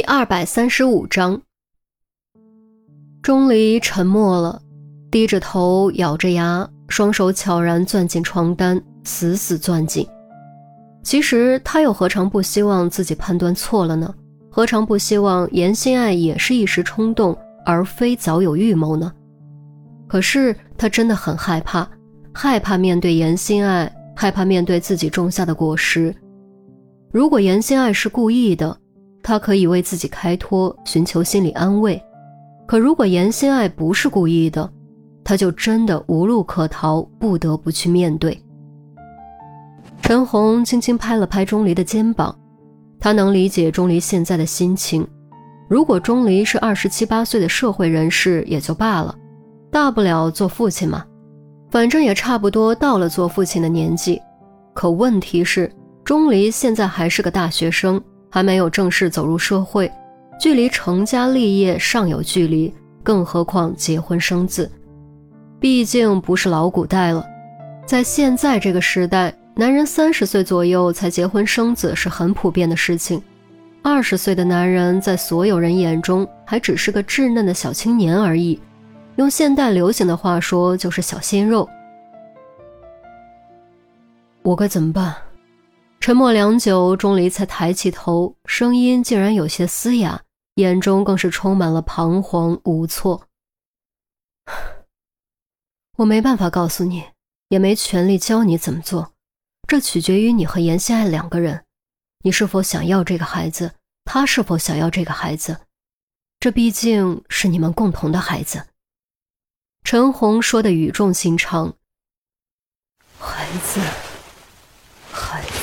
第二百三十五章，钟离沉默了，低着头，咬着牙，双手悄然攥紧床单，死死攥紧。其实他又何尝不希望自己判断错了呢？何尝不希望严心爱也是一时冲动，而非早有预谋呢？可是他真的很害怕，害怕面对严心爱，害怕面对自己种下的果实。如果严心爱是故意的，他可以为自己开脱，寻求心理安慰。可如果严心爱不是故意的，他就真的无路可逃，不得不去面对。陈红轻轻拍了拍钟离的肩膀，他能理解钟离现在的心情。如果钟离是二十七八岁的社会人士也就罢了，大不了做父亲嘛，反正也差不多到了做父亲的年纪。可问题是，钟离现在还是个大学生。还没有正式走入社会，距离成家立业尚有距离，更何况结婚生子。毕竟不是老古代了，在现在这个时代，男人三十岁左右才结婚生子是很普遍的事情。二十岁的男人在所有人眼中还只是个稚嫩的小青年而已，用现代流行的话说就是小鲜肉。我该怎么办？沉默良久，钟离才抬起头，声音竟然有些嘶哑，眼中更是充满了彷徨无措。我没办法告诉你，也没权利教你怎么做，这取决于你和严心爱两个人，你是否想要这个孩子，他是否想要这个孩子，这毕竟是你们共同的孩子。陈红说的语重心长。孩子，孩子。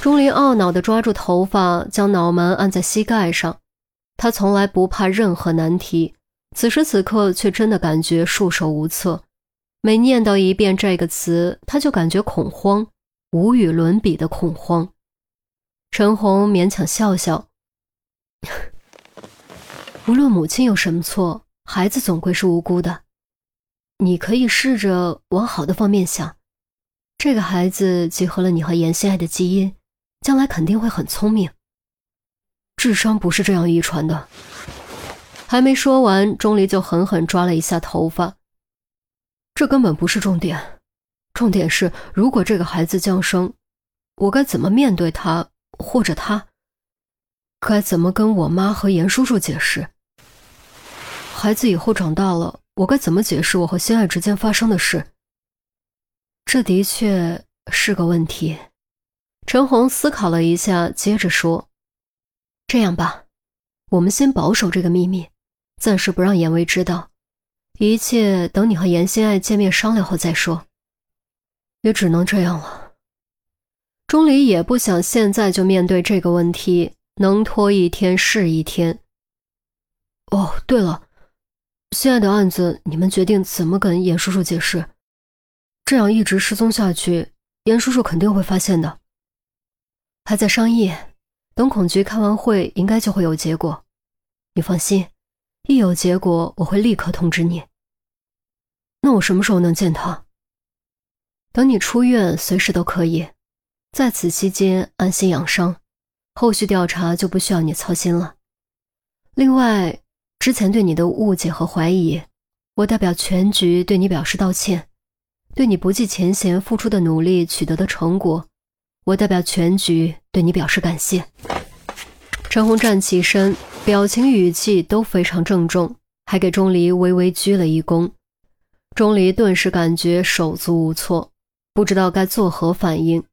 钟离懊恼地抓住头发，将脑门按在膝盖上。他从来不怕任何难题，此时此刻却真的感觉束手无策。每念叨一遍这个词，他就感觉恐慌，无与伦比的恐慌。陈红勉强笑笑，无论母亲有什么错，孩子总归是无辜的。你可以试着往好的方面想，这个孩子集合了你和严心爱的基因。将来肯定会很聪明。智商不是这样遗传的。还没说完，钟离就狠狠抓了一下头发。这根本不是重点，重点是如果这个孩子降生，我该怎么面对他，或者他该怎么跟我妈和严叔叔解释？孩子以后长大了，我该怎么解释我和心爱之间发生的事？这的确是个问题。陈红思考了一下，接着说：“这样吧，我们先保守这个秘密，暂时不让严威知道，一切等你和严心爱见面商量后再说。也只能这样了。”钟离也不想现在就面对这个问题，能拖一天是一天。哦，对了，心爱的案子，你们决定怎么跟严叔叔解释？这样一直失踪下去，严叔叔肯定会发现的。还在商议，等孔局开完会，应该就会有结果。你放心，一有结果，我会立刻通知你。那我什么时候能见他？等你出院，随时都可以。在此期间，安心养伤，后续调查就不需要你操心了。另外，之前对你的误解和怀疑，我代表全局对你表示道歉。对你不计前嫌付出的努力取得的成果。我代表全局对你表示感谢。陈红站起身，表情语气都非常郑重，还给钟离微微鞠了一躬。钟离顿时感觉手足无措，不知道该作何反应。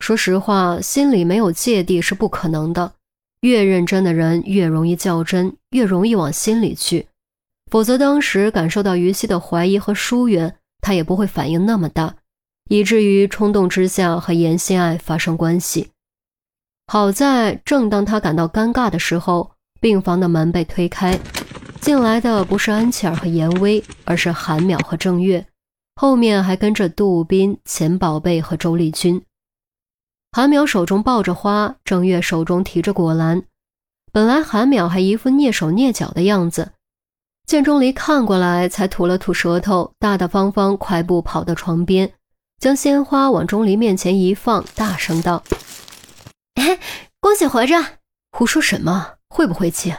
说实话，心里没有芥蒂是不可能的。越认真的人越容易较真，越容易往心里去。否则，当时感受到于西的怀疑和疏远，他也不会反应那么大。以至于冲动之下和严心爱发生关系。好在正当他感到尴尬的时候，病房的门被推开，进来的不是安琪儿和严威，而是韩淼和郑月，后面还跟着杜斌、钱宝贝和周丽君。韩淼手中抱着花，郑月手中提着果篮。本来韩淼还一副蹑手蹑脚的样子，见钟离看过来，才吐了吐舌头，大大方方快步跑到床边。将鲜花往钟离面前一放，大声道：“哎恭喜活着！胡说什么？会不会气？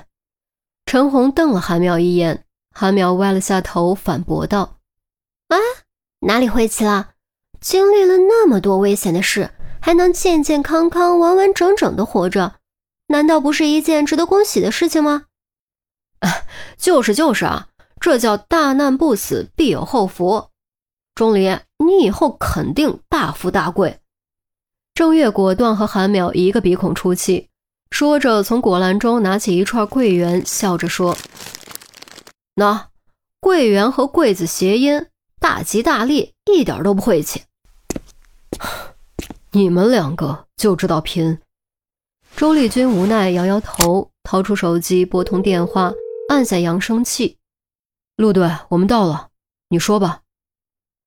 陈红瞪了韩淼一眼，韩淼歪了下头反驳道：“啊，哪里晦气了？经历了那么多危险的事，还能健健康康、完完整整的活着，难道不是一件值得恭喜的事情吗？”啊就是就是啊，这叫大难不死，必有后福。钟离，你以后肯定大富大贵。郑月果断和韩淼一个鼻孔出气，说着从果篮中拿起一串桂圆，笑着说：“那桂圆和桂子谐音，大吉大利，一点都不晦气。你们两个就知道拼。”周丽君无奈摇摇头，掏出手机拨通电话，按下扬声器：“陆队，我们到了，你说吧。”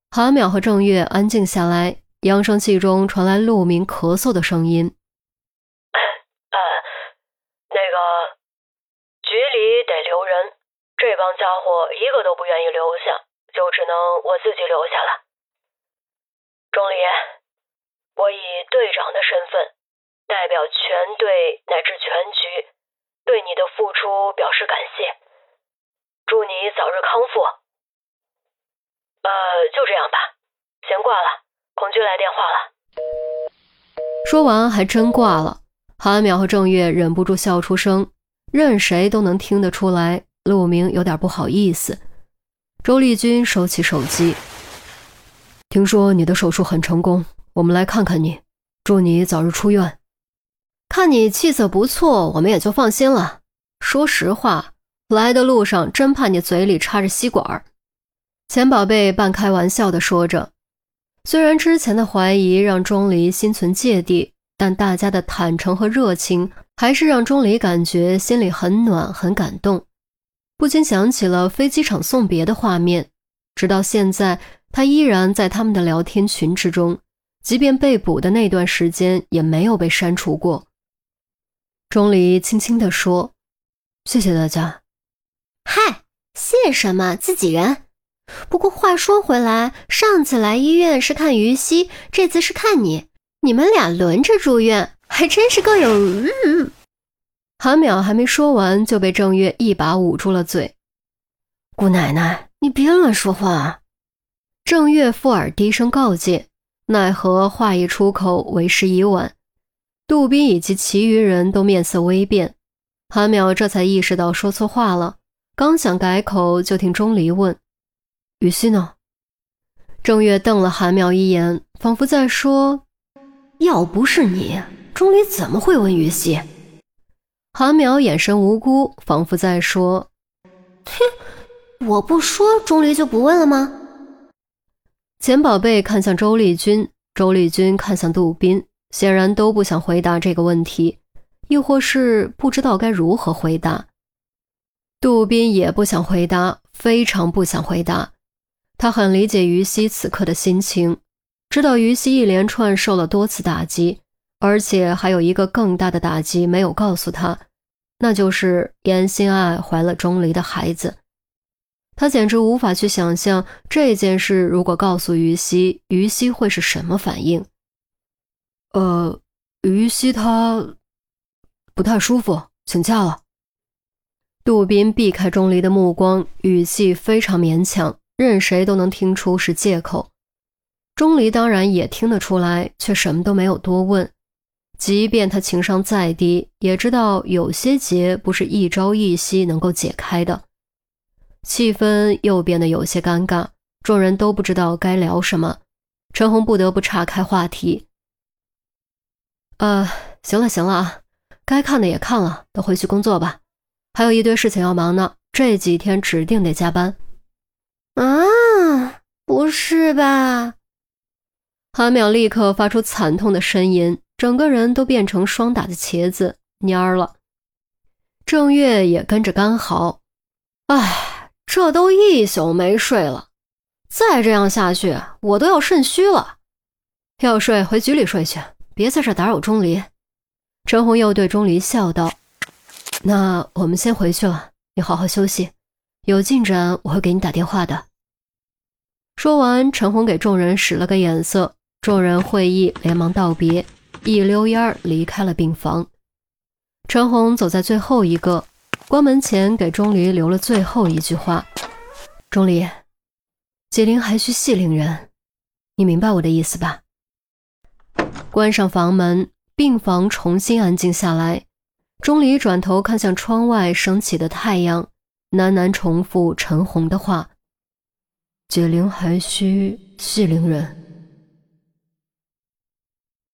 韩淼和郑月安静下来。扬声器中传来陆明咳嗽的声音：“呃，那个局里得留人，这帮家伙一个都不愿意留下，就只能我自己留下了。钟离，我以队长的身份，代表全队乃至全局，对你的付出表示感谢，祝你早日康复。呃，就这样吧，先挂了。”孔军来电话了，说完还真挂了。韩淼和郑月忍不住笑出声，任谁都能听得出来，陆明有点不好意思。周丽君收起手机，听说你的手术很成功，我们来看看你，祝你早日出院。看你气色不错，我们也就放心了。说实话，来的路上真怕你嘴里插着吸管儿。钱宝贝半开玩笑地说着。虽然之前的怀疑让钟离心存芥蒂，但大家的坦诚和热情还是让钟离感觉心里很暖、很感动，不禁想起了飞机场送别的画面。直到现在，他依然在他们的聊天群之中，即便被捕的那段时间也没有被删除过。钟离轻轻地说：“谢谢大家。”“嗨，谢什么？自己人。”不过话说回来，上次来医院是看于西，这次是看你，你们俩轮着住院，还真是够有……嗯。韩淼还没说完，就被郑月一把捂住了嘴。姑奶奶，你别乱说话。郑月附耳低声告诫，奈何话一出口，为时已晚。杜宾以及其余人都面色微变，韩淼这才意识到说错话了，刚想改口，就听钟离问。于西呢？郑月瞪了韩淼一眼，仿佛在说：“要不是你，钟离怎么会问于西？”韩淼眼神无辜，仿佛在说：“哼，我不说，钟离就不问了吗？”钱宝贝看向周丽君，周丽君看向杜宾，显然都不想回答这个问题，亦或是不知道该如何回答。杜宾也不想回答，非常不想回答。他很理解于西此刻的心情，知道于西一连串受了多次打击，而且还有一个更大的打击没有告诉他，那就是严心爱怀了钟离的孩子。他简直无法去想象这件事如果告诉于西，于西会是什么反应。呃，于西他不太舒服，请假了。杜宾避开钟离的目光，语气非常勉强。任谁都能听出是借口，钟离当然也听得出来，却什么都没有多问。即便他情商再低，也知道有些结不是一朝一夕能够解开的。气氛又变得有些尴尬，众人都不知道该聊什么。陈红不得不岔开话题：“呃，行了行了啊，该看的也看了，都回去工作吧。还有一堆事情要忙呢，这几天指定得加班。”啊，不是吧！韩淼立刻发出惨痛的呻吟，整个人都变成霜打的茄子蔫儿了。郑月也跟着干嚎：“哎，这都一宿没睡了，再这样下去，我都要肾虚了。要睡回局里睡去，别在这打扰钟离。”陈红又对钟离笑道：“那我们先回去了，你好好休息。”有进展，我会给你打电话的。说完，陈红给众人使了个眼色，众人会意，连忙道别，一溜烟儿离开了病房。陈红走在最后一个，关门前给钟离留了最后一句话：“钟离，解铃还需系铃人，你明白我的意思吧？”关上房门，病房重新安静下来。钟离转头看向窗外升起的太阳，喃喃重复陈红的话：“解铃还需系铃人。”